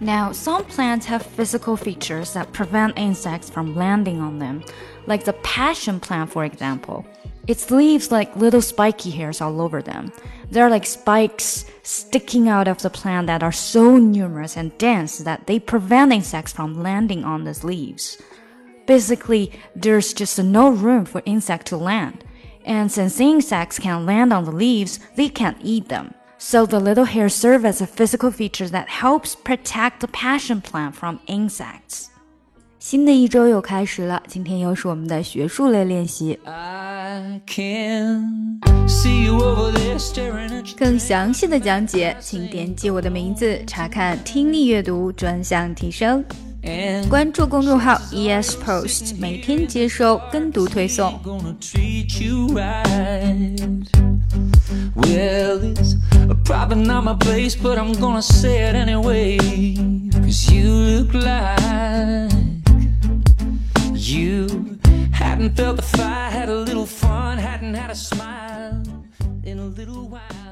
Now, some plants have physical features that prevent insects from landing on them, like the passion plant, for example. Its leaves like little spiky hairs all over them. They're like spikes sticking out of the plant that are so numerous and dense that they prevent insects from landing on these leaves. Basically, there's just no room for insect to land. And since insects can land on the leaves, they can't eat them. So the little hairs serve as a physical feature that helps protect the passion plant from insects. 新的一周又开始了，今天又是我们的学术类练习。更详细的讲解，请点击我的名字查看听力阅读专项提升。关注公众号 ES Post，每天接收跟读推送。Well, it's probably not my place, but I'm gonna say it anyway. Cause you look like you hadn't felt the fire, had a little fun, hadn't had a smile in a little while.